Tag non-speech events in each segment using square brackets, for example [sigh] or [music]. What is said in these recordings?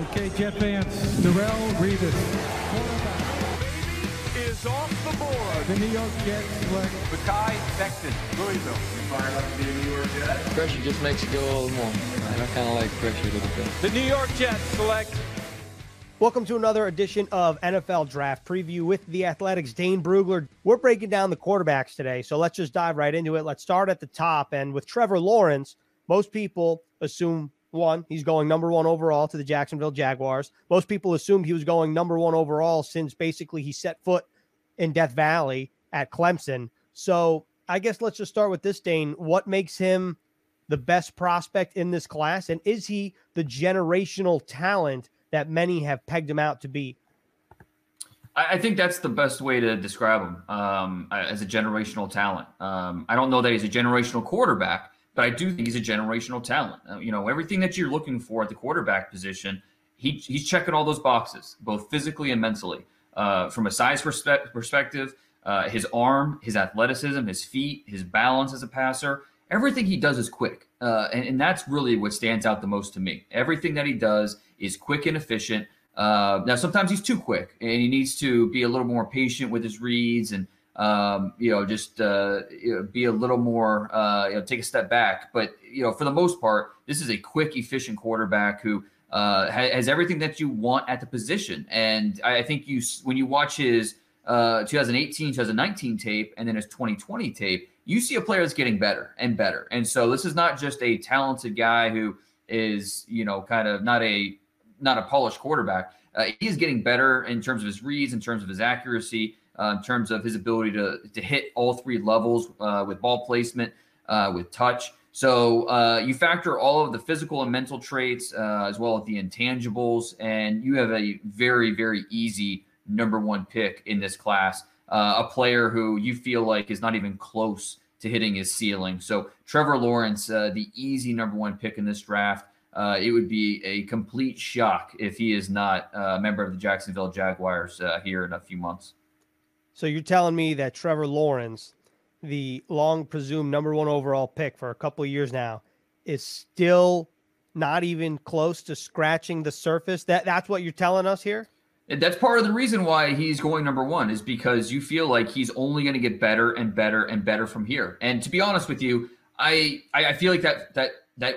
Okay, Jet fans, Darrelle Revis. is off the board. The New York Jets select Mekhi Becton, Louisville. Pressure just makes you go a little more. I kind of like pressure a little bit. The New York Jets select Welcome to another edition of NFL Draft Preview with the Athletic's. Dane Brugler. We're breaking down the quarterbacks today, so let's just dive right into it. Let's start at the top. And with Trevor Lawrence, most people assume one, he's going number one overall to the Jacksonville Jaguars. Most people assumed he was going number one overall since basically he set foot in Death Valley at Clemson. So I guess let's just start with this, Dane. What makes him the best prospect in this class? And is he the generational talent that many have pegged him out to be? I think that's the best way to describe him um, as a generational talent. Um, I don't know that he's a generational quarterback, but I do think he's a generational talent. Uh, you know, everything that you're looking for at the quarterback position, he, he's checking all those boxes, both physically and mentally. Uh, from a size perspe- perspective, uh, his arm, his athleticism, his feet, his balance as a passer, everything he does is quick. Uh, and, and that's really what stands out the most to me. Everything that he does is quick and efficient. Uh, now, sometimes he's too quick, and he needs to be a little more patient with his reads, and um, you know, just uh, you know, be a little more, uh, you know, take a step back. But you know, for the most part, this is a quick, efficient quarterback who uh, ha- has everything that you want at the position. And I think you, when you watch his uh, 2018, 2019 tape, and then his 2020 tape, you see a player that's getting better and better. And so this is not just a talented guy who is, you know, kind of not a not a polished quarterback. Uh, he is getting better in terms of his reads, in terms of his accuracy, uh, in terms of his ability to to hit all three levels uh, with ball placement, uh, with touch. So uh, you factor all of the physical and mental traits uh, as well as the intangibles, and you have a very very easy number one pick in this class. Uh, a player who you feel like is not even close to hitting his ceiling. So Trevor Lawrence, the easy number one pick in this draft. Uh, it would be a complete shock if he is not a member of the Jacksonville Jaguars uh, here in a few months. So you're telling me that Trevor Lawrence, the long presumed number one overall pick for a couple of years now, is still not even close to scratching the surface? That that's what you're telling us here? And that's part of the reason why he's going number one is because you feel like he's only going to get better and better and better from here. And to be honest with you, I I feel like that that that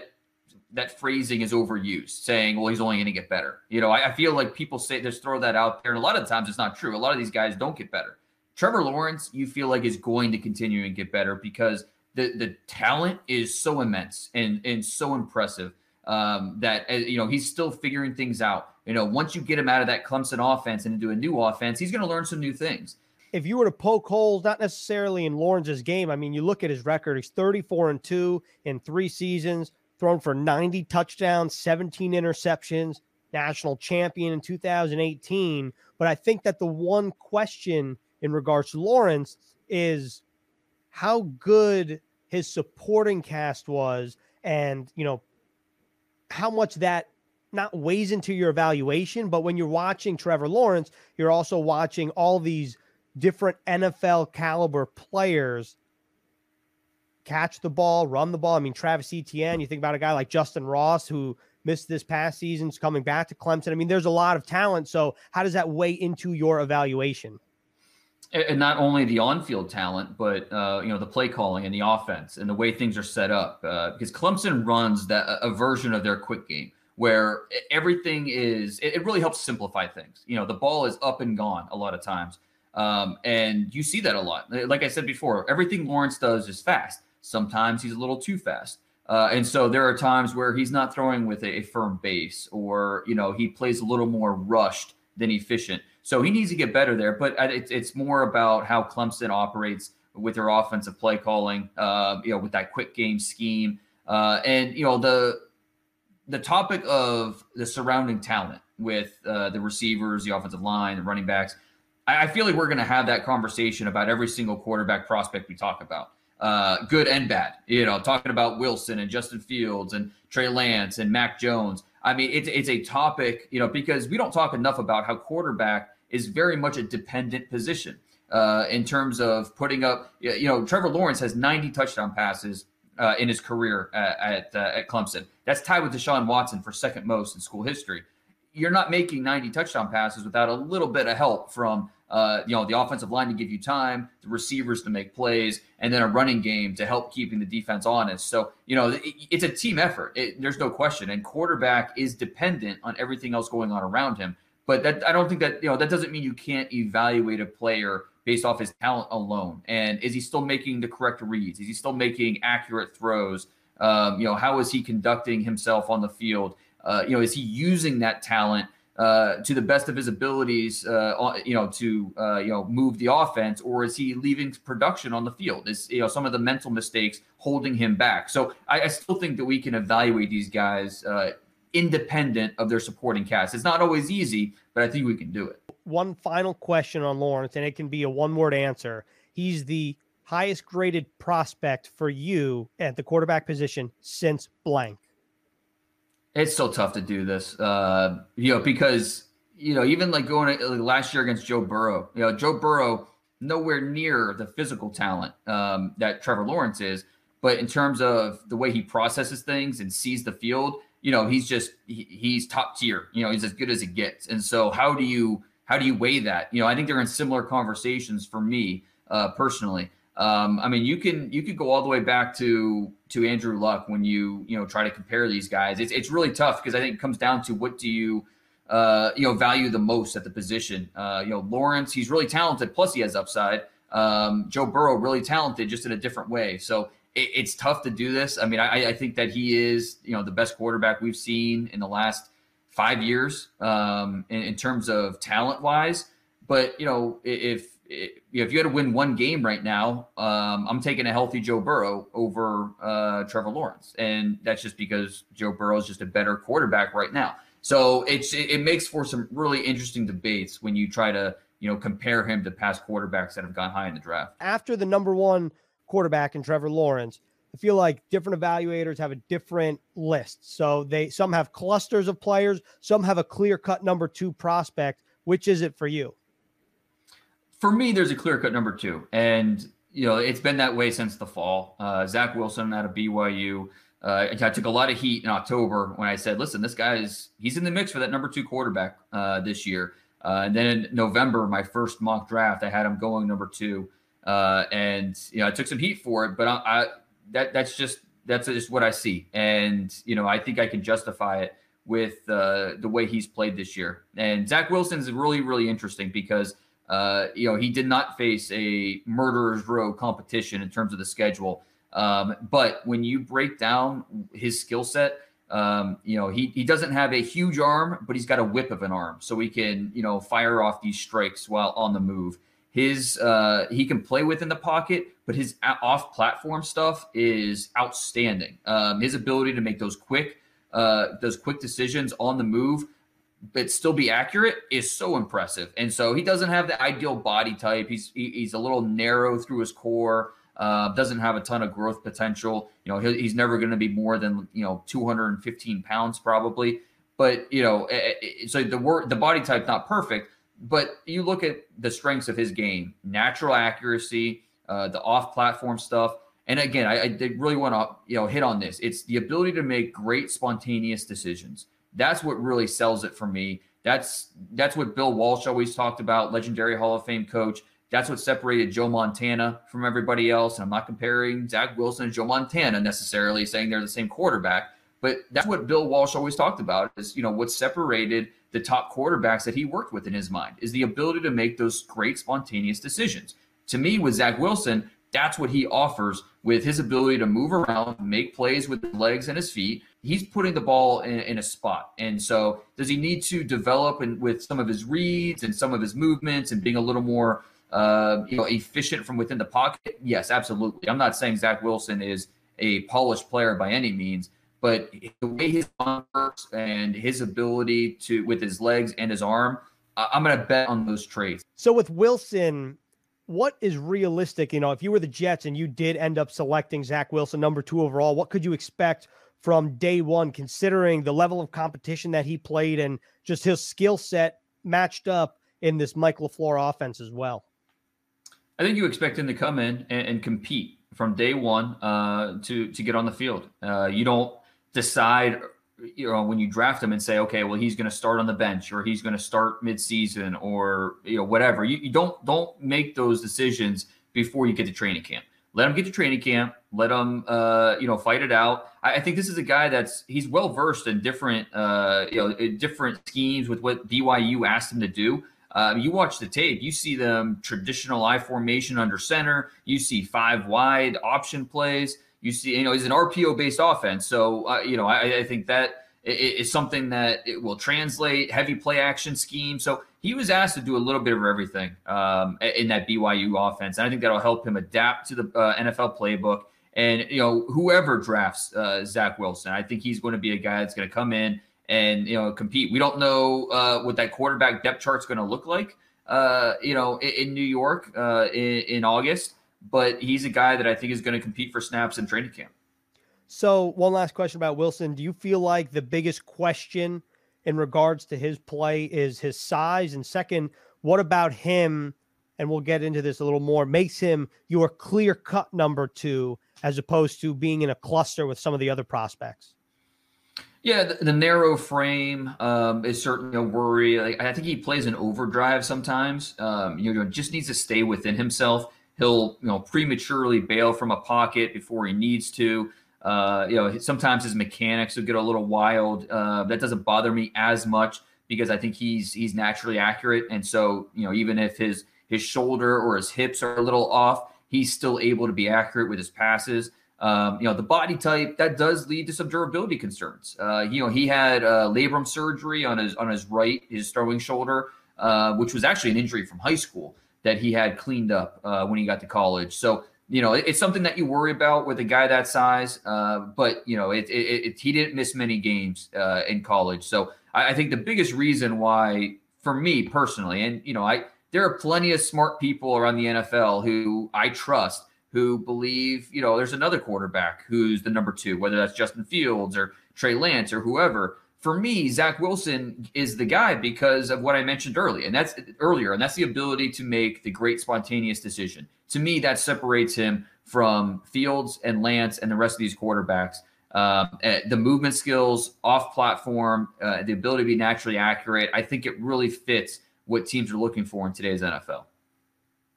that phrasing is overused, saying, "Well, he's only going to get better." You know, I, I feel like people say just throw that out there, and a lot of times it's not true. A lot of these guys don't get better. Trevor Lawrence, you feel like is going to continue and get better because the the talent is so immense and and so impressive um, that uh, you know he's still figuring things out. You know, once you get him out of that Clemson offense and into a new offense, he's going to learn some new things. If you were to poke holes, not necessarily in Lawrence's game, I mean, you look at his record, he's 34 and 2 in three seasons, thrown for 90 touchdowns, 17 interceptions, national champion in 2018. But I think that the one question in regards to Lawrence is how good his supporting cast was and, you know, how much that not weighs into your evaluation, but when you're watching Trevor Lawrence, you're also watching all these different NFL caliber players catch the ball, run the ball. I mean, Travis Etienne, you think about a guy like Justyn Ross who missed this past season's coming back to Clemson. I mean, there's a lot of talent. So how does that weigh into your evaluation? And- not only the on-field talent, but uh, you know the play calling and the offense and the way things are set up. Uh, because Clemson runs that a version of their quick game where everything is. It, it really helps simplify things. You know, the ball is up and gone a lot of times, um, and you see that a lot. Like I said before, everything Lawrence does is fast. Sometimes he's a little too fast. Uh, and so there are times where he's not throwing with a, a firm base, or you know he plays a little more rushed than efficient. So he needs to get better there. But it's it's more about how Clemson operates with their offensive play calling, uh, you know, with that quick game scheme, uh, and you know the the topic of the surrounding talent with uh, the receivers, the offensive line, the running backs. I, I feel like we're going to have that conversation about every single quarterback prospect we talk about, uh, good and bad. You know, talking about Wilson and Justin Fields and Trey Lance and Mac Jones. I mean, it's it's a topic, you know, because we don't talk enough about how quarterback is very much a dependent position uh, in terms of putting up. You know, Trevor Lawrence has 90 touchdown passes uh, in his career at at, uh, at Clemson. That's tied with Deshaun Watson for second most in school history. you're not making 90 touchdown passes without a little bit of help from uh, you know the offensive line to give you time, the receivers to make plays, and then a running game to help keeping the defense honest. So you know it, it's a team effort. It, there's no question, and quarterback is dependent on everything else going on around him. But that I don't think that you know that doesn't mean you can't evaluate a player based off his talent alone. And is he still making the correct reads? Is he still making accurate throws? Um, you know, how is he conducting himself on the field? Uh, you know, is he using that talent uh, to the best of his abilities? Uh, you know, to uh, you know move the offense, or is he leaving production on the field? Is you know some of the mental mistakes holding him back? So I, I still think that we can evaluate these guys uh, independent of their supporting cast. It's not always easy, but I think we can do it. One final question on Lawrence, and it can be a one word answer. He's the highest graded prospect for you at the quarterback position since blank? It's so tough to do this, uh, you know, because you know even like going to, like last year against Joe Burrow, you know, Joe Burrow nowhere near the physical talent um, that Trevor Lawrence is, but in terms of the way he processes things and sees the field, you know, he's just he, he's top tier. You know, he's as good as it gets. And so, how do you how do you weigh that? You know, I think they're in similar conversations for me uh, personally. Um, I mean, you can you could go all the way back to to Andrew Luck when you you know try to compare these guys. It's it's really tough because I think it comes down to what do you uh, you know value the most at the position. Uh, you know, Lawrence, he's really talented, plus he has upside. Um, Joe Burrow, really talented, just in a different way. So it, it's tough to do this. I mean, I, I, think that he is you know the best quarterback we've seen in the last five years um, in, in terms of talent wise. But you know, if if you had to win one game right now, um, I'm taking a healthy Joe Burrow over uh, Trevor Lawrence, and that's just because Joe Burrow is just a better quarterback right now. So it's it makes for some really interesting debates when you try to you know compare him to past quarterbacks that have gone high in the draft. After the number one quarterback and Trevor Lawrence, I feel like different evaluators have a different list. So they some have clusters of players, some have a clear cut number two prospect. Which is it for you? for me, there's a clear cut number two, and you know it's been that way since the fall. Uh, Zach Wilson out of BYU. Uh, I took a lot of heat in October when I said, "Listen, this guy is he's in the mix for that number two quarterback uh, this year." Uh, and then in November, my first mock draft, I had him going number two, uh, and you know I took some heat for it, but I, I that that's just that's just what I see, and you know I think I can justify it with uh, the way he's played this year. And Zach Wilson is really really interesting because uh, you know, he did not face a murderer's row competition in terms of the schedule. Um, but when you break down his skill set, um, you know, he, he doesn't have a huge arm, but he's got a whip of an arm. So he can, you know, fire off these strikes while on the move. His uh, he can play within the pocket, but his off platform stuff is outstanding. Um, his ability to make those quick uh, those quick decisions on the move but still be accurate is so impressive. And so he doesn't have the ideal body type. He's he's a little narrow through his core. Uh, doesn't have a ton of growth potential. You know, he's never going to be more than you know 215 pounds probably. But you know, so the word the body type not perfect. But you look at the strengths of his game: natural accuracy, uh, the off-platform stuff. And again, I, I really want to you know hit on this. It's the ability to make great spontaneous decisions. That's what really sells it for me. That's that's what Bill Walsh always talked about, legendary Hall of Fame coach. That's what separated Joe Montana from everybody else. And I'm not comparing Zach Wilson and Joe Montana necessarily, saying they're the same quarterback, but that's what Bill Walsh always talked about is, you know, what separated the top quarterbacks that he worked with in his mind is the ability to make those great spontaneous decisions. To me, with Zach Wilson, that's what he offers with his ability to move around, make plays with his legs and his feet. He's putting the ball in, in a spot. And so, does he need to develop in, with some of his reads and some of his movements and being a little more, uh, you know, efficient from within the pocket? Yes, absolutely. I'm not saying Zach Wilson is a polished player by any means, but the way his arm works and his ability to with his legs and his arm, I'm going to bet on those traits. So with Wilson, what is realistic? You know, if you were the Jets and you did end up selecting Zach Wilson number two overall, what could you expect from day one, considering the level of competition that he played and just his skill set matched up in this Mike LaFleur offense as well? I think you expect him to come in and, and compete from day one uh, to to get on the field. Uh, you don't decide you know when you draft him and say, okay, well he's going to start on the bench or he's going to start midseason or you know whatever. You, you don't don't make those decisions before you get to training camp. Let him get to training camp. Let him, uh, you know, fight it out. I, I, think this is a guy that's he's well versed in different, uh, you know, different schemes with what BYU asked him to do. Um, you watch the tape, you see them traditional I formation under center. You see five wide option plays. You see, you know, he's an RPO based offense. So, uh, you know, I, I, think that is something that it will translate heavy play action scheme. So he was asked to do a little bit of everything um, in that BYU offense. And I think that'll help him adapt to the uh, NFL playbook. And, you know, whoever drafts uh, Zach Wilson, I think he's going to be a guy that's going to come in and you know compete. We don't know uh, what that quarterback depth chart's going to look like, uh, you know, in, in New York uh, in, in, August. But he's a guy that I think is going to compete for snaps in training camp. So, one last question about Wilson: Do you feel like the biggest question in regards to his play is his size? And second, what about him? And we'll get into this a little more. Makes him your clear cut number two, as opposed to being in a cluster with some of the other prospects. Yeah, the, the narrow frame um, is certainly a worry. Like, I think he plays an overdrive sometimes. Um, you know, just needs to stay within himself. He'll you know prematurely bail from a pocket before he needs to. Uh, you know, sometimes his mechanics will get a little wild. Uh, that doesn't bother me as much because I think he's he's naturally accurate, and so you know even if his his shoulder or his hips are a little off, he's still able to be accurate with his passes. Um, you know, the body type that does lead to some durability concerns. Uh, you know, he had uh, labrum surgery on his on his right, his throwing shoulder, uh, which was actually an injury from high school that he had cleaned up uh, when he got to college. So you know, it, it's something that you worry about with a guy that size. Uh, but you know, it, it, it, he didn't miss many games uh, in college. So I, I think the biggest reason why, for me personally, and you know, I there are plenty of smart people around the NFL who I trust who believe, you know, there's another quarterback who's the number two, whether that's Justin Fields or Trey Lance or whoever. For me, Zach Wilson is the guy because of what I mentioned earlier, and that's earlier, and that's the ability to make the great spontaneous decision. To me, that separates him from Fields and Lance and the rest of these quarterbacks. Um, eh, the movement skills, off platform, uh, the ability to be naturally accurate. I think it really fits what teams are looking for in today's NFL.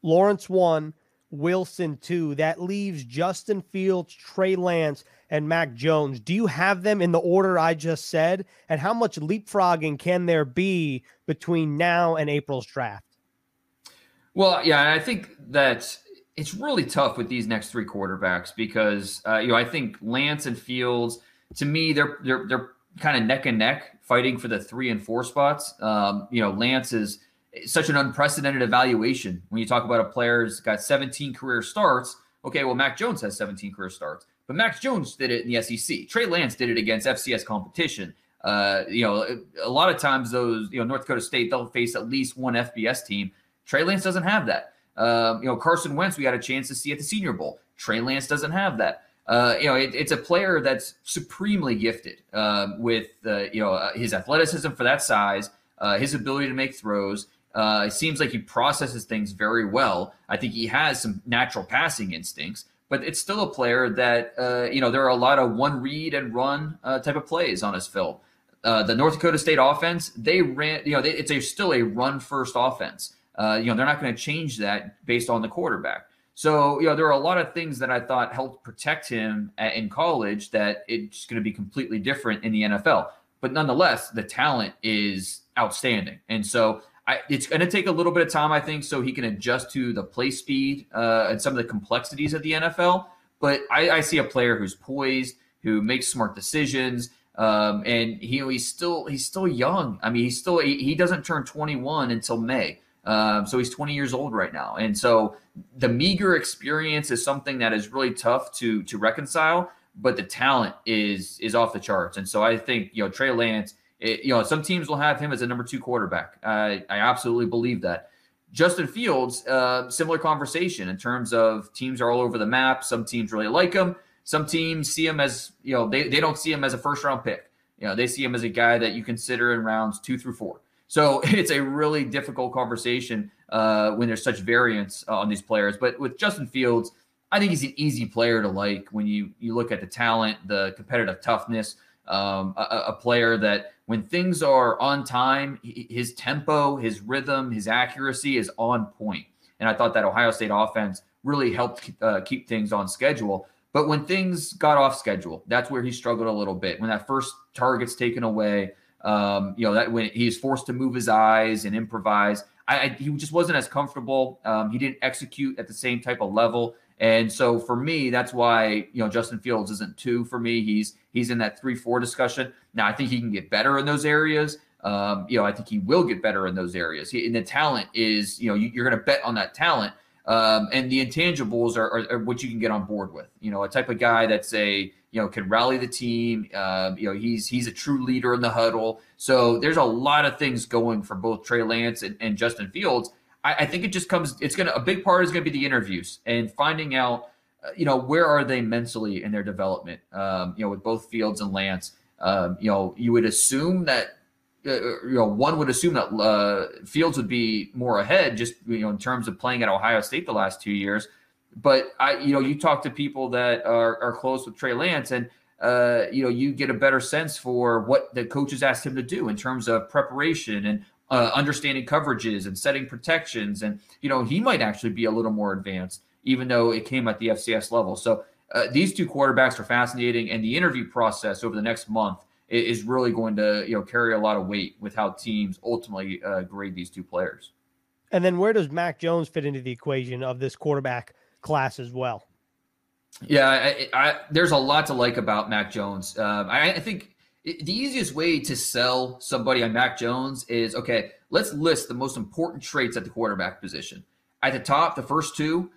Lawrence won. Wilson too. That leaves Justin Fields, Trey Lance, and Mac Jones. Do you have them in the order I just said? And how much leapfrogging can there be between now and April's draft? Well, yeah, I think that it's really tough with these next three quarterbacks because uh, you know I think Lance and Fields, to me, they're they're they're kind of neck and neck fighting for the three and four spots. Um, you know, Lance is such an unprecedented evaluation when you talk about a player who's got 17 career starts. Okay, well, Mac Jones has 17 career starts, but Mac Jones did it in the SEC. Trey Lance did it against FCS competition. Uh, you know, a lot of times those, you know, North Dakota State, they'll face at least one FBS team. Trey Lance doesn't have that. Um, you know, Carson Wentz, we got a chance to see at the Senior Bowl. Trey Lance doesn't have that. Uh, you know, it, it's a player that's supremely gifted uh, with, you know, uh, his athleticism for that size, uh, his ability to make throws. Uh, it seems like he processes things very well. I think he has some natural passing instincts, but it's still a player that, uh, you know, there are a lot of one read and run uh, type of plays on his film. Uh, the North Dakota State offense, they ran, you know, they, it's a, still a run first offense. Uh, you know, they're not going to change that based on the quarterback. So, you know, there are a lot of things that I thought helped protect him at, in college that it's going to be completely different in the NFL. But nonetheless, the talent is outstanding. And so I, it's going to take a little bit of time, I think, so he can adjust to the play speed uh, and some of the complexities of the NFL. But I, I see a player who's poised, who makes smart decisions, um, and he, he's still he's still young. I mean, he's still he, he doesn't turn 21 until May, um, so he's 20 years old right now. And so the meager experience is something that is really tough to to reconcile. But the talent is is off the charts, and so I think you know Trey Lance it, you know, some teams will have him as a number two quarterback. I, I absolutely believe that. Justin Fields, uh, similar conversation in terms of teams are all over the map. Some teams really like him. Some teams see him as, you know, they, they don't see him as a first round pick. You know, they see him as a guy that you consider in rounds two through four. So [laughs] it's a really difficult conversation uh, when there's such variance uh, on these players. But with Justin Fields, I think he's an easy player to like when you you look at the talent, the competitive toughness, um, a, a, player that when things are on time, his tempo, his rhythm, his accuracy is on point. And I thought that Ohio State offense really helped uh, keep things on schedule. But when things got off schedule, that's where he struggled a little bit. When that first target's taken away, um, you know, that when he's forced to move his eyes and improvise, I, I, he just wasn't as comfortable. Um, he didn't execute at the same type of level. And so for me, that's why you know Justin Fields isn't two for me. He's he's in that three four discussion. Now I think he can get better in those areas. Um, you know I think he will get better in those areas. He, and the talent is you know you, are going to bet on that talent. Um, and the intangibles are, are, are, what you can get on board with. You know, a type of guy that's a you know can rally the team. Uh, you know, he's he's a true leader in the huddle. So there's a lot of things going for both Trey Lance and, and Justin Fields. I, I think it just comes. It's gonna a big part is gonna be the interviews and finding out. Uh, you know where are they mentally in their development? Um, you know, with both Fields and Lance. Um, you know, you would assume that uh, you know, one would assume that uh, Fields would be more ahead, just you know, in terms of playing at Ohio State the last two years. But I, you know, you talk to people that are, are close with Trey Lance, and uh, you know, you get a better sense for what the coaches asked him to do in terms of preparation and uh, understanding coverages and setting protections. And, you know, he might actually be a little more advanced, even though it came at the FCS level. So uh, these two quarterbacks are fascinating. And the interview process over the next month is really going to, you know, carry a lot of weight with how teams ultimately uh, grade these two players. And then where does Mac Jones fit into the equation of this quarterback class as well? Yeah, I, I, there's a lot to like about Mac Jones. Um, I, I think the easiest way to sell somebody on Mac Jones is okay, let's list the most important traits at the quarterback position. At the top, the first two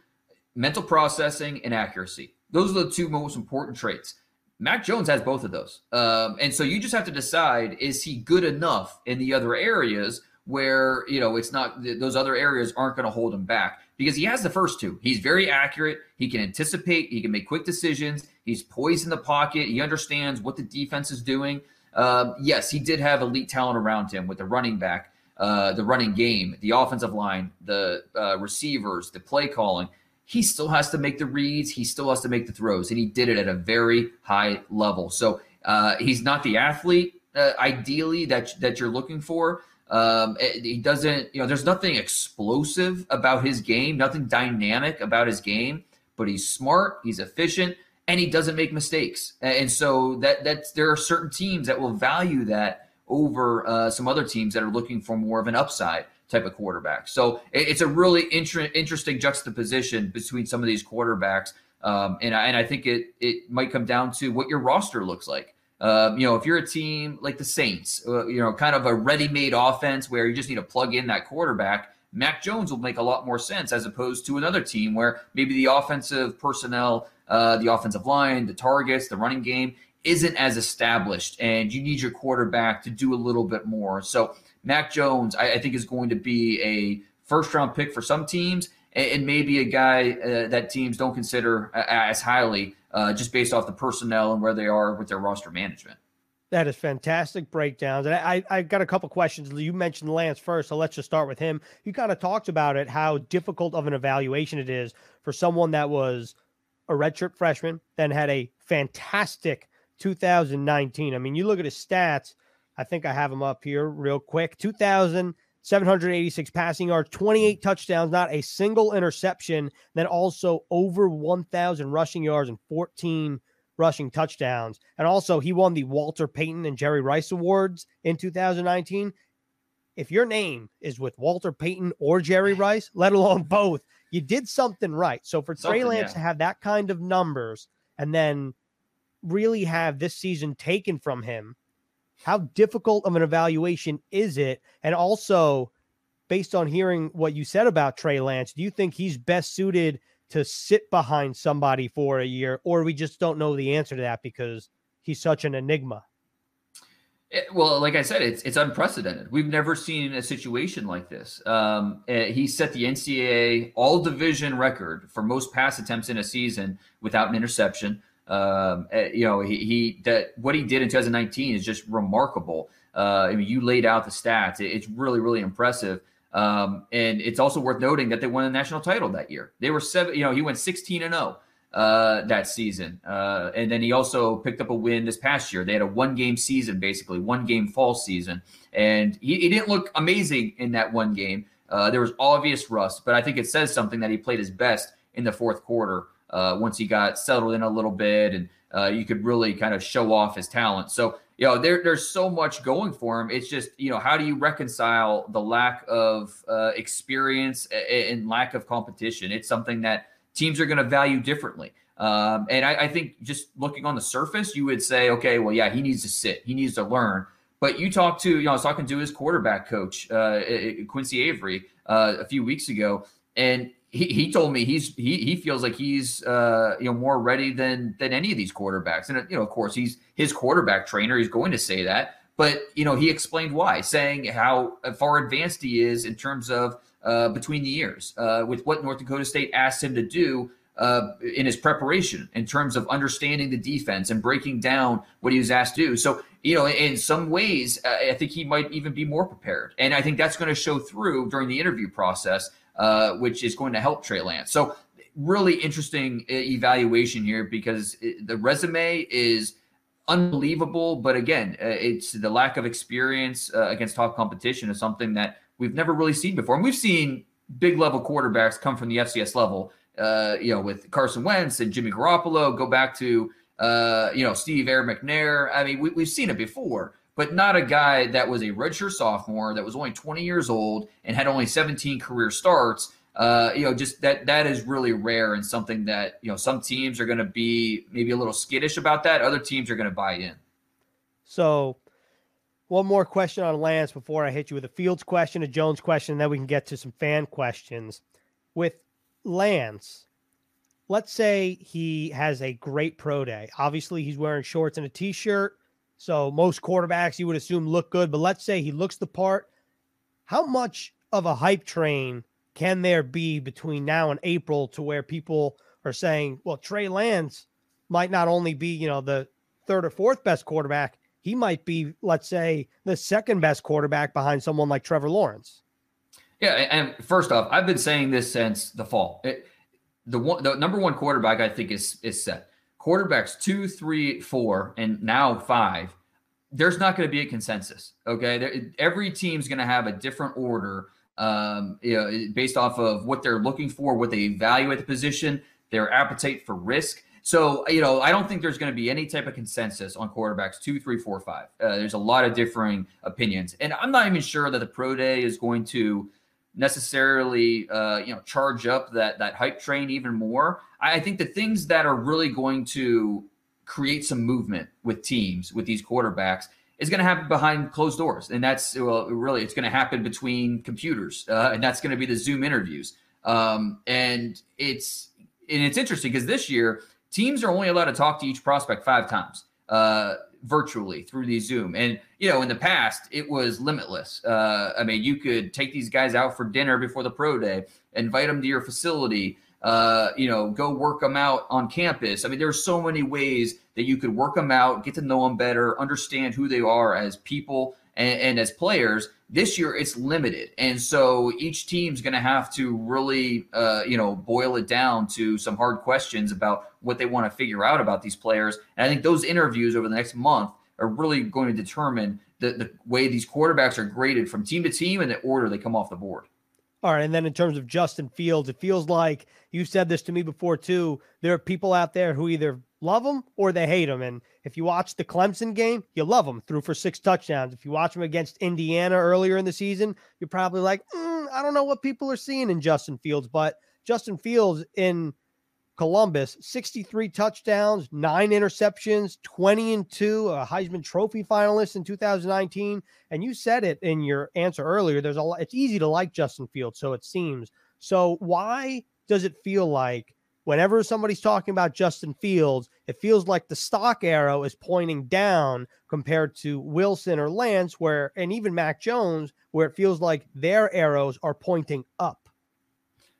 mental processing and accuracy. Those are the two most important traits. Mac Jones has both of those. Um, and so you just have to decide is he good enough in the other areas where, you know, it's not, those other areas aren't going to hold him back because he has the first two. He's very accurate. He can anticipate, he can make quick decisions. He's poised in the pocket. He understands what the defense is doing. Uh, yes, he did have elite talent around him with the running back, uh, the running game, the offensive line, the uh, receivers, the play calling. He still has to make the reads. He still has to make the throws, and he did it at a very high level. So uh, he's not the athlete uh, ideally that that you're looking for. Um, he doesn't, you know, there's nothing explosive about his game, nothing dynamic about his game, but he's smart, he's efficient, and he doesn't make mistakes. And so that that's there are certain teams that will value that over uh, some other teams that are looking for more of an upside type of quarterback. So it's a really inter- interesting juxtaposition between some of these quarterbacks. Um, and, I, and I think it it might come down to what your roster looks like. Um, you know, if you're a team like the Saints, uh, you know, kind of a ready-made offense where you just need to plug in that quarterback, Mac Jones will make a lot more sense as opposed to another team where maybe the offensive personnel uh, the offensive line, the targets, the running game isn't as established, and you need your quarterback to do a little bit more. So Mac Jones, I, I think, is going to be a first round pick for some teams, and, and maybe a guy uh, that teams don't consider uh, as highly uh, just based off the personnel and where they are with their roster management. That is fantastic breakdowns. And I, I got a couple questions. You mentioned Lance first, so let's just start with him. You kind of talked about it, how difficult of an evaluation it is for someone that was – a redshirt freshman, then had a fantastic 2019. I mean, you look at his stats. I think I have him up here real quick. 2,786 passing yards, 28 mm. touchdowns, not a single interception. Then also over 1,000 rushing yards and 14 rushing touchdowns. And also, he won the Walter Payton and Jerry Rice Awards in 2019. If your name is with Walter Payton or Jerry [sighs] Rice, let alone both, you did something right. So for something, Trey Lance yeah. to have that kind of numbers and then really have this season taken from him, how difficult of an evaluation is it? And also, based on hearing what you said about Trey Lance, do you think he's best suited to sit behind somebody for a year, or we just don't know the answer to that because he's such an enigma? It, well, like I said, it's it's unprecedented. We've never seen a situation like this. Um, eh, he set the NCAA all division record for most pass attempts in a season without an interception. Um, eh, you know, he, he that what he did in 2019 is just remarkable. Uh, I mean, you laid out the stats. It, it's really, really impressive. Um, and it's also worth noting that they won the national title that year. They were seven. You know, he went 16 and 0. uh, that season. Uh, and then he also picked up a win this past year. They had a one game season, basically, one game fall season. And he, he didn't look amazing in that one game. Uh, there was obvious rust, but I think it says something that he played his best in the fourth quarter uh, once he got settled in a little bit and uh, you could really kind of show off his talent. So, you know, there, there's so much going for him. It's just, you know, how do you reconcile the lack of uh, experience and lack of competition? It's something that teams are going to value differently. Um, and I, I, think just looking on the surface, you would say, okay, well, yeah, he needs to sit, he needs to learn. But you talk to, you know, I was talking to his quarterback coach, uh, Quincy Avery, uh, a few weeks ago, and he, he told me he's he he feels like he's uh, you know more ready than than any of these quarterbacks, and you know, of course, he's his quarterback trainer. He's going to say that, but you know, he explained why, saying how far advanced he is in terms of uh, between the years uh, with what North Dakota State asked him to do uh, in his preparation in terms of understanding the defense and breaking down what he was asked to do. So, you know, in some ways, uh, I think he might even be more prepared. And I think that's going to show through during the interview process, uh, which is going to help Trey Lance. So, really interesting uh, evaluation here because the resume is unbelievable. But again, uh, it's the lack of experience uh, against top competition is something that we've never really seen before. And we've seen big level quarterbacks come from the FCS level uh, you know, with Carson Wentz and Jimmy Garoppolo, go back to, you know, Steve Air McNair. I mean, we, we've seen it before, but not a guy that was a redshirt sophomore that was only 20 years old and had only 17 career starts. Uh, you know, just that that is really rare and something that you know some teams are going to be maybe a little skittish about that. Other teams are going to buy in. So, one more question on Lance before I hit you with a Fields question, a Jones question, and then we can get to some fan questions. With Lance, let's say he has a great pro day. Obviously, he's wearing shorts and a t shirt. So most quarterbacks you would assume look good, but let's say he looks the part. How much of a hype train can there be between now and April to where people are saying, well, Trey Lance might not only be, you know, the third or fourth best quarterback, he might be, let's say, the second best quarterback behind someone like Trevor Lawrence. Yeah, and first off, I've been saying this since the fall. It, the one, the number one quarterback I think is is set. Quarterbacks two, three, four, and now five. There's not going to be a consensus. Okay, there, every team's going to have a different order, um, you know, based off of what they're looking for, what they evaluate the position, their appetite for risk. So, you know, I don't think there's going to be any type of consensus on quarterbacks two, three, four, five. Uh, there's a lot of differing opinions, and I'm not even sure that the pro day is going to necessarily uh, you know charge up that that hype train even more. I think the things that are really going to create some movement with teams with these quarterbacks is going to happen behind closed doors, and that's well, really it's going to happen between computers, uh, and that's going to be the Zoom interviews. Um, and it's and it's interesting because this year teams are only allowed to talk to each prospect five times. Uh, virtually through the Zoom. And you know, in the past, it was limitless. Uh, I mean, you could take these guys out for dinner before the pro day, invite them to your facility. Uh, you know, go work them out on campus. I mean, there's so many ways that you could work them out, get to know them better, understand who they are as people and, and as players. This year, it's limited, and so each team's going to have to really, uh, you know, boil it down to some hard questions about what they want to figure out about these players. And I think those interviews over the next month are really going to determine the, the way these quarterbacks are graded from team to team and the order they come off the board. All right. And then in terms of Justin Fields, it feels like you said this to me before too. There are people out there who either love him or they hate him. And if you watch the Clemson game, you love him. Threw for six touchdowns. If you watch him against Indiana earlier in the season, you're probably like, mm, I don't know what people are seeing in Justin Fields. But Justin Fields in Columbus, 63 touchdowns, nine interceptions, 20 and two, a Heisman Trophy finalist in 2019. And you said it in your answer earlier. There's a lot, it's easy to like Justin Fields, so it seems. So why does it feel like whenever somebody's talking about Justin Fields, it feels like the stock arrow is pointing down compared to Wilson or Lance, where, and even Mac Jones, where it feels like their arrows are pointing up.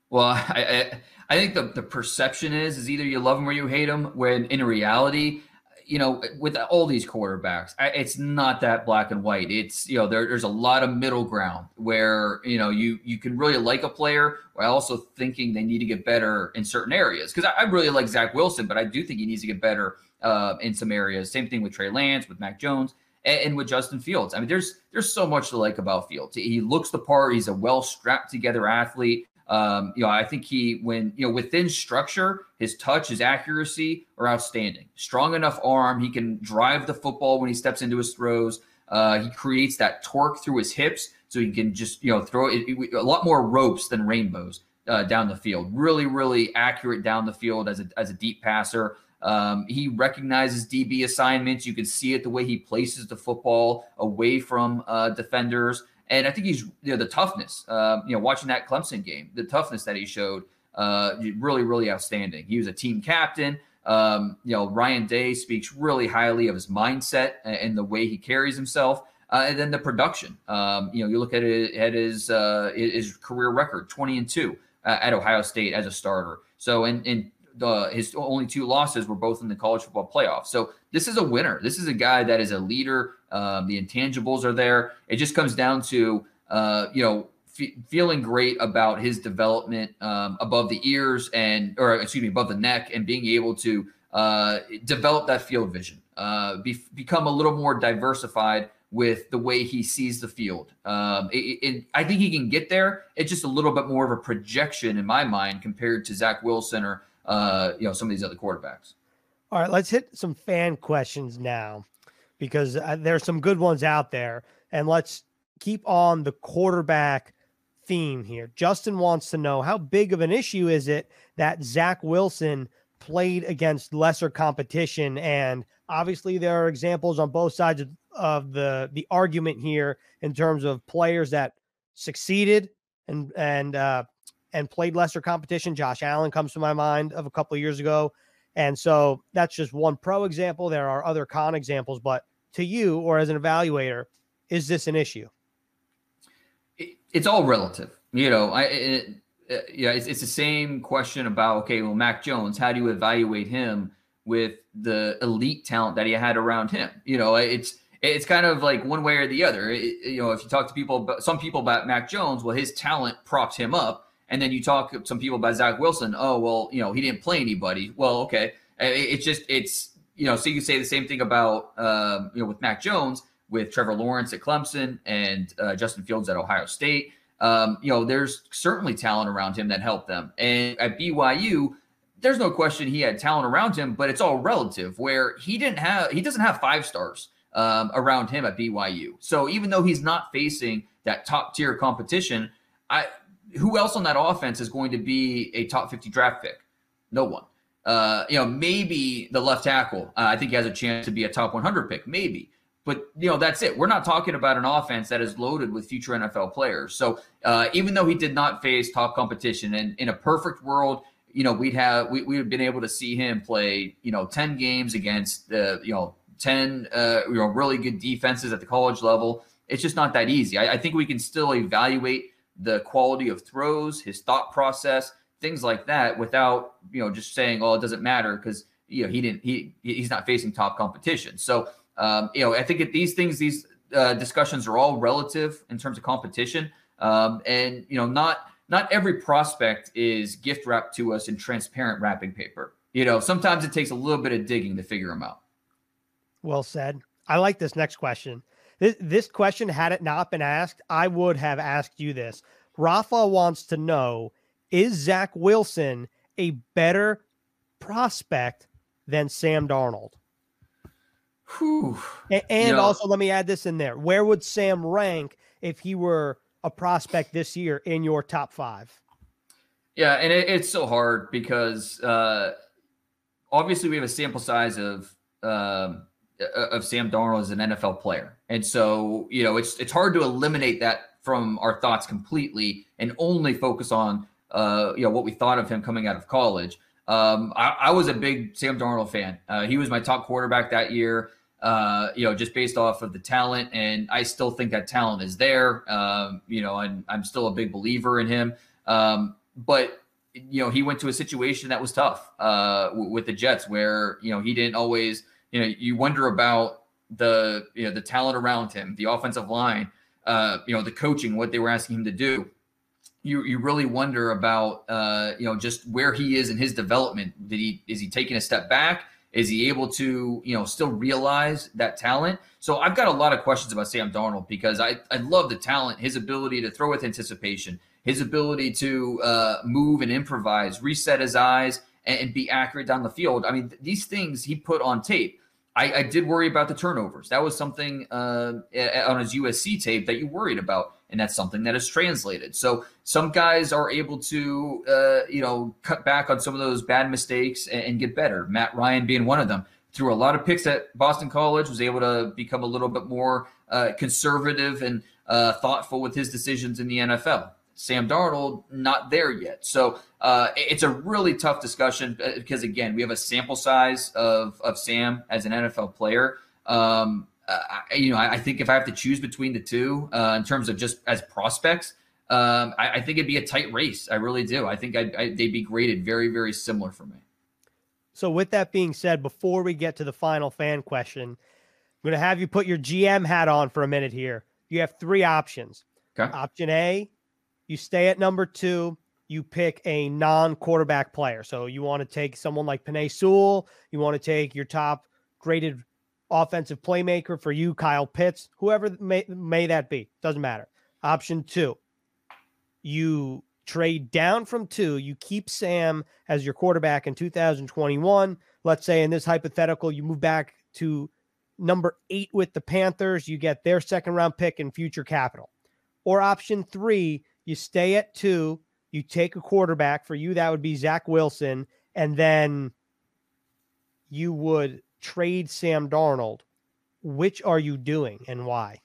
Well, I, I, I think the, the perception is is either you love him or you hate him. When in reality, you know, with all these quarterbacks, it's not that black and white. It's you know, there, there's a lot of middle ground where you know you you can really like a player while also thinking they need to get better in certain areas. Because I, I, really like Zach Wilson, but I do think he needs to get better uh, in some areas. Same thing with Trey Lance, with Mac Jones, and, and, with Justin Fields. I mean, there's there's so much to like about Fields. He looks the part. He's a well strapped together athlete. Um, you know, I think he, when, you know, within structure, his touch, his accuracy are outstanding. Strong enough arm. He can drive the football when he steps into his throws. Uh, he creates that torque through his hips so he can just, you know, throw it, it a lot more ropes than rainbows uh, down the field. Really, really accurate down the field as a, as a deep passer. Um, he recognizes DB assignments. You can see it the way he places the football away from uh, defenders. And I think he's you know the toughness. Uh, you know, watching that Clemson game, the toughness that he showed, uh, really, really outstanding. He was a team captain. Um, you know, Ryan Day speaks really highly of his mindset and the way he carries himself. Uh, and then the production. Um, you know, you look at it at his uh, his career record, twenty and two uh, at Ohio State as a starter. So, in in the, his only two losses were both in the college football playoff. So this is a winner. This is a guy that is a leader. Um, the intangibles are there. It just comes down to uh, you know f- feeling great about his development um, above the ears and or excuse me above the neck and being able to uh, develop that field vision, uh, be, become a little more diversified with the way he sees the field. Um, it, it, I think he can get there. It's just a little bit more of a projection in my mind compared to Zach Wilson or uh, you know, some of these other quarterbacks. All right, let's hit some fan questions now because uh, there's some good ones out there. And let's keep on the quarterback theme here. Justin wants to know how big of an issue is it that Zach Wilson played against lesser competition? And obviously, there are examples on both sides of, of the the argument here in terms of players that succeeded and and uh, and played lesser competition. Josh Allen comes to my mind of a couple of years ago. And so that's just one pro example. There are other con examples, but to you or as an evaluator, is this an issue? It's all relative. You know, I, it, it, yeah, it's, it's the same question about, okay, well, Mac Jones, how do you evaluate him with the elite talent that he had around him? You know, it's, it's kind of like one way or the other. It, you know, if you talk to people, some people about Mac Jones, well, his talent props him up and then you talk to some people about Zach Wilson. Oh, well, you know, he didn't play anybody. Well, okay. It's just, it's, you know, so you say the same thing about, um, you know, with Mac Jones, with Trevor Lawrence at Clemson and uh, Justin Fields at Ohio State. Um, you know, there's certainly talent around him that helped them. And at BYU, there's no question he had talent around him, but it's all relative where he didn't have, he doesn't have five stars um, around him at BYU. So even though he's not facing that top tier competition, I, who else on that offense is going to be a top 50 draft pick? No one. Uh, you know, maybe the left tackle. Uh, I think he has a chance to be a top 100 pick, maybe. But you know, that's it. We're not talking about an offense that is loaded with future NFL players. So uh, even though he did not face top competition, and in a perfect world, you know, we'd have we we've been able to see him play, you know, 10 games against the you know 10 uh, you know really good defenses at the college level. It's just not that easy. I, I think we can still evaluate the quality of throws, his thought process, things like that, without you know just saying, "Oh, it doesn't matter," because you know he didn't he he's not facing top competition. So um, you know I think that these things these uh, discussions are all relative in terms of competition, um, and you know not not every prospect is gift wrapped to us in transparent wrapping paper. You know sometimes it takes a little bit of digging to figure them out. Well said. I like this next question. This, this question, had it not been asked, I would have asked you this. Rafa wants to know Is Zach Wilson a better prospect than Sam Darnold? Whew. And, and also, let me add this in there. Where would Sam rank if he were a prospect this year in your top five? Yeah, and it, it's so hard because uh, obviously we have a sample size of um, of Sam Darnold as an NFL player. And so, you know, it's it's hard to eliminate that from our thoughts completely and only focus on uh, you know what we thought of him coming out of college. Um, I, I, was a big Sam Darnold fan. Uh, he was my top quarterback that year. Uh, you know, just based off of the talent, and I still think that talent is there. Um, you know, and I'm still a big believer in him. Um, but you know, he went to a situation that was tough uh, with the Jets, where you know he didn't always you know, you wonder about the you know the talent around him, the offensive line, uh, you know, the coaching, what they were asking him to do. You you really wonder about uh, you know just where he is in his development. Did he is he taking a step back? Is he able to, you know, still realize that talent? So I've got a lot of questions about Sam Darnold because I, I love the talent, his ability to throw with anticipation, his ability to uh, move and improvise, reset his eyes, and, be accurate down the field. I mean, th- these things he put on tape. I, I, did worry about the turnovers. That was something uh, on his USC tape that you worried about and that's something that is translated. So some guys are able to, uh, you know, cut back on some of those bad mistakes and, and, get better. Matt Ryan being one of them. Threw a lot of picks at Boston College, was able to become a little bit more uh, conservative and uh, thoughtful with his decisions in the NFL. Sam Darnold, not there yet. So uh, it's a really tough discussion uh, because, again, we have a sample size of, of Sam as an NFL player. Um, uh, you know, I, I, think if I have to choose between the two uh, in terms of just as prospects, um, I, I, think it'd be a tight race. I really do. I think I'd, I, they'd be graded very, very similar for me. So, with that being said, before we get to the final fan question, I'm going to have you put your GM hat on for a minute here. You have three options. Okay. Option A, you stay at number two. You pick a non-quarterback player. So you want to take someone like Penei Sewell. You want to take your top graded offensive playmaker for you, Kyle Pitts, whoever may, may that be. Doesn't matter. Option two, you trade down from two. You keep Sam as your quarterback in 2021. Let's say in this hypothetical, you move back to number eight with the Panthers. You get their second round pick and future capital. Or option three, you stay at two. You take a quarterback for you. That would be Zach Wilson. And then you would trade Sam Darnold, which are you doing and why?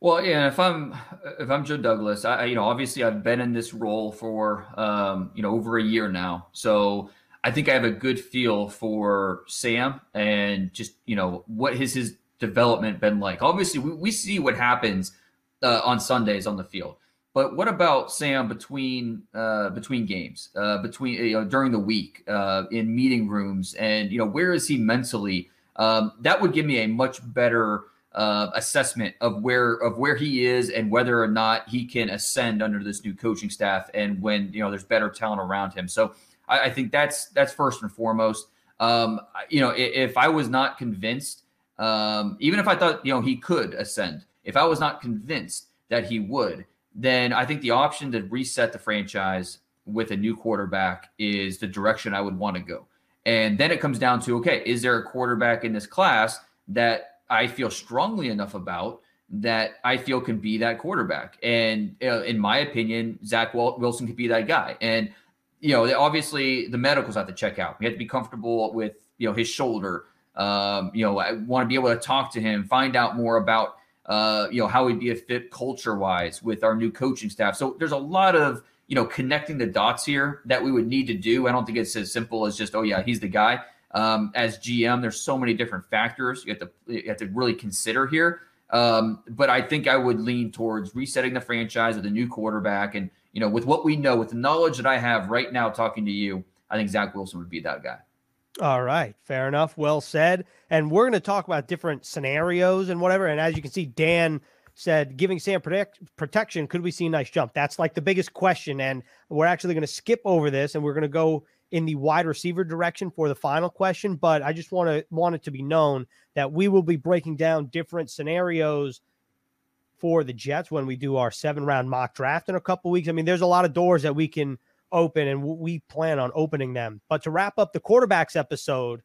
Well, yeah, if I'm if I'm Joe Douglas, I you know obviously I've been in this role for um, you know over a year now, so I think I have a good feel for Sam and just you know what has his development been like. Obviously, we, we see what happens uh, on Sundays on the field, but what about Sam between uh, between games, uh, between you know during the week, uh, in meeting rooms, and you know where is he mentally? Um, that would give me a much better uh, assessment of where of where he is and whether or not he can ascend under this new coaching staff, and when you know there's better talent around him. So I, I think that's that's first and foremost. Um, you know, if, if I was not convinced, um, even if I thought you know he could ascend, if I was not convinced that he would then I think the option to reset the franchise with a new quarterback is the direction I would want to go. And then it comes down to okay, is there a quarterback in this class that I feel strongly enough about that I feel can be that quarterback? And uh, in my opinion, Zach Wilson could be that guy. And you know, obviously the medicals have to check out. We have to be comfortable with you know his shoulder. Um, you know, I want to be able to talk to him, find out more about uh, you know, how he'd be a fit culture wise with our new coaching staff. So there's a lot of, you know, connecting the dots here that we would need to do. I don't think it's as simple as just, oh yeah, he's the guy. Um, as GM, there's so many different factors you have to you have to really consider here. Um, but I think I would lean towards resetting the franchise with a new quarterback, and you know, with what we know, with the knowledge that I have right now, talking to you, I think Zach Wilson would be that guy. All right, fair enough. Well said. And we're going to talk about different scenarios and whatever. And as you can see, Dan said, giving Sam protect, protection, could we see a nice jump? That's like the biggest question. And we're actually going to skip over this and we're going to go in the wide receiver direction for the final question. But I just want to want it to be known that we will be breaking down different scenarios for the Jets when we do our seven round mock draft in a couple weeks. I mean, there's a lot of doors that we can open, and we plan on opening them. But to wrap up the quarterbacks episode,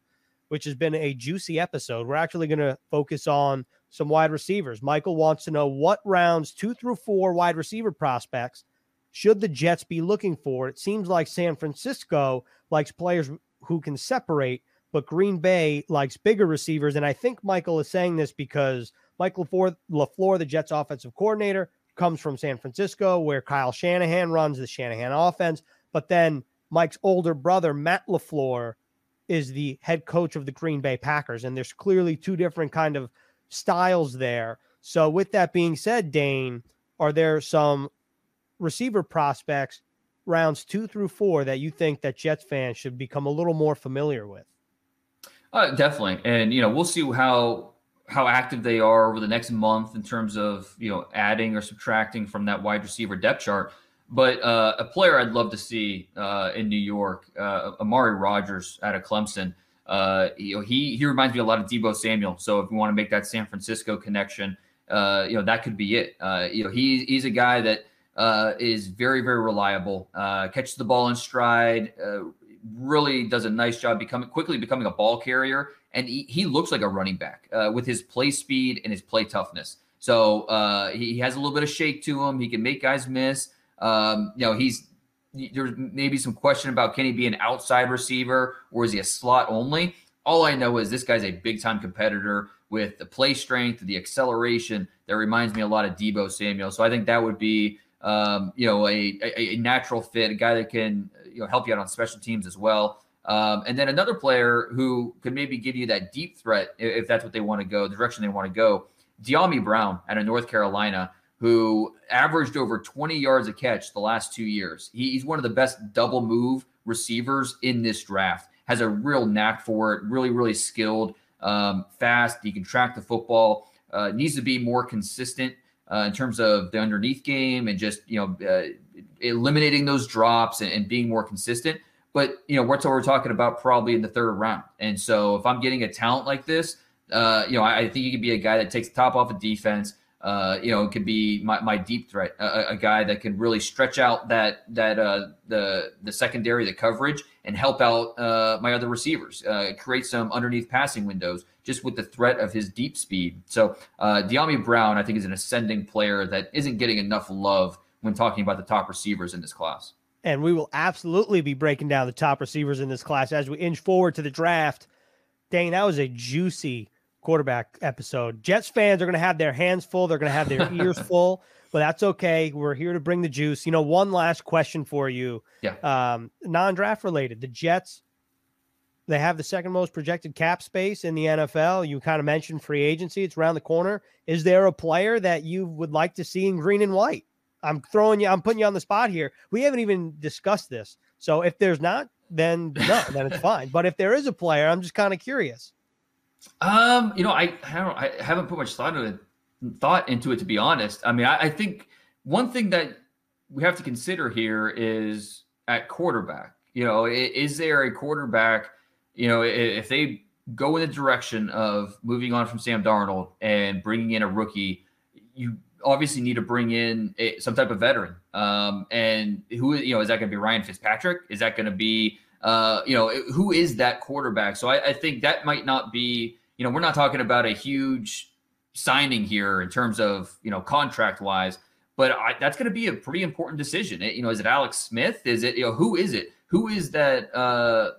which has been a juicy episode, we're actually going to focus on some wide receivers. Michael wants to know what rounds two through four wide receiver prospects should the Jets be looking for. It seems like San Francisco likes players who can separate, but Green Bay likes bigger receivers. And I think Michael is saying this because Michael LaFleur, the Jets offensive coordinator, comes from San Francisco, where Kyle Shanahan runs the Shanahan offense. But then Mike's older brother, Matt LaFleur, is the head coach of the Green Bay Packers. And there's clearly two different kind of styles there. So with that being said, Dane, are there some receiver prospects rounds two through four that you think that Jets fans should become a little more familiar with? Uh, definitely, and you know we'll see how how active they are over the next month in terms of you know adding or subtracting from that wide receiver depth chart. But uh, a player I'd love to see uh, in New York, uh, Amari Rogers out of Clemson. Uh, you know, he he reminds me a lot of Deebo Samuel. So if we want to make that San Francisco connection, uh, you know that could be it. Uh, you know, he he's a guy that is very very reliable. catches the ball in stride. really does a nice job becoming quickly becoming a ball carrier, and he, he looks like a running back with his play speed and his play toughness. So he, he has a little bit of shake to him. He can make guys miss. Um, you know, he's there's maybe some question about can he be an outside receiver or is he a slot only? All I know is this guy's a big time competitor with the play strength, the acceleration that reminds me a lot of Deebo Samuel. So I think that would be um, you know a, a, a, natural fit, a guy that can you know help you out on special teams as well. Um, and then another player who could maybe give you that deep threat if that's what they want to go, the direction they want to go. Dyami Brown out of North Carolina who averaged over 20 yards a catch the last two years. he's one of the best double move receivers in this draft. Has a real knack for it. Really, really skilled, um, fast. He can track the football. Uh, needs to be more consistent uh, in terms of the underneath game and just you know uh, eliminating those drops and, and, being more consistent. But you know what's what we're talking about probably in the third round. And so if I'm getting a talent like this, uh, you know I, I think he could be a guy that takes the top off of defense uh, you know, it could be my, my deep threat, a, a, guy that can really stretch out that that uh, the the secondary, the coverage, and help out uh, my other receivers, uh, create some underneath passing windows, just with the threat of his deep speed. So, uh, Dyami Brown, I think, is an ascending player that isn't getting enough love when talking about the top receivers in this class. And we will absolutely be breaking down the top receivers in this class as we inch forward to the draft. Dang, that was a juicy quarterback episode. Jets fans are going to have their hands full. They're going to have their [laughs] ears full, but that's okay. We're here to bring the juice. You know, one last question for you. Yeah. Um, non-draft related. The Jets, they have the second most projected cap space in the NFL. You kind of mentioned free agency. It's around the corner. Is there a player that you would like to see in green and white? I'm throwing you, I'm putting you on the spot here. We haven't even discussed this. So if there's not, then no, then it's [laughs] fine. But if there is a player, I'm just kind of curious. Um, you know, I I, I haven't put much thought into it, thought into it to be honest. I mean, I, I think one thing that we have to consider here is at quarterback. You know, is there a quarterback? You know, if they go in the direction of moving on from Sam Darnold and bringing in a rookie, you obviously need to bring in a, some type of veteran. Um, and who you know is that going to be Ryan Fitzpatrick? Is that going to be uh, you know, who is that quarterback? So I, I, think that might not be, you know, we're not talking about a huge signing here in terms of, you know, contract wise, but I, that's going to be a pretty important decision. It, you know, is it Alex Smith? Is it, you know, who is it? Who is that, uh,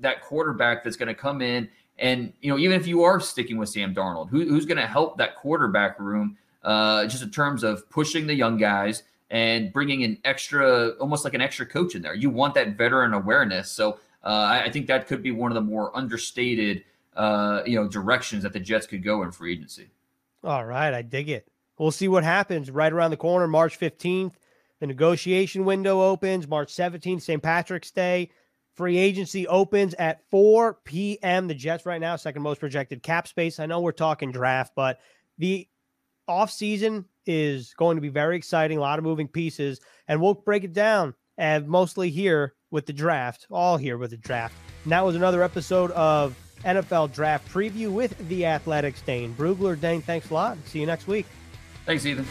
that quarterback that's going to come in and, you know, even if you are sticking with Sam Darnold, who, who's going to help that quarterback room, uh, just in terms of pushing the young guys, and bringing an extra, almost like an extra coach in there. You want that veteran awareness. So uh, I, I, think that could be one of the more understated, uh, you know, directions that the Jets could go in free agency. All right, I dig it. We'll see what happens right around the corner, March 15th. The negotiation window opens March 17th, St. Patrick's Day. Free agency opens at 4 p.m. The Jets right now, second most projected cap space. I know we're talking draft, but the offseason is going to be very exciting. A lot of moving pieces, and we'll break it down and mostly here with the draft, all here with the draft. And that was another episode of NFL Draft Preview with the Athletic's. Dane Brugler. Dane, thanks a lot. See you next week. Thanks, Ethan.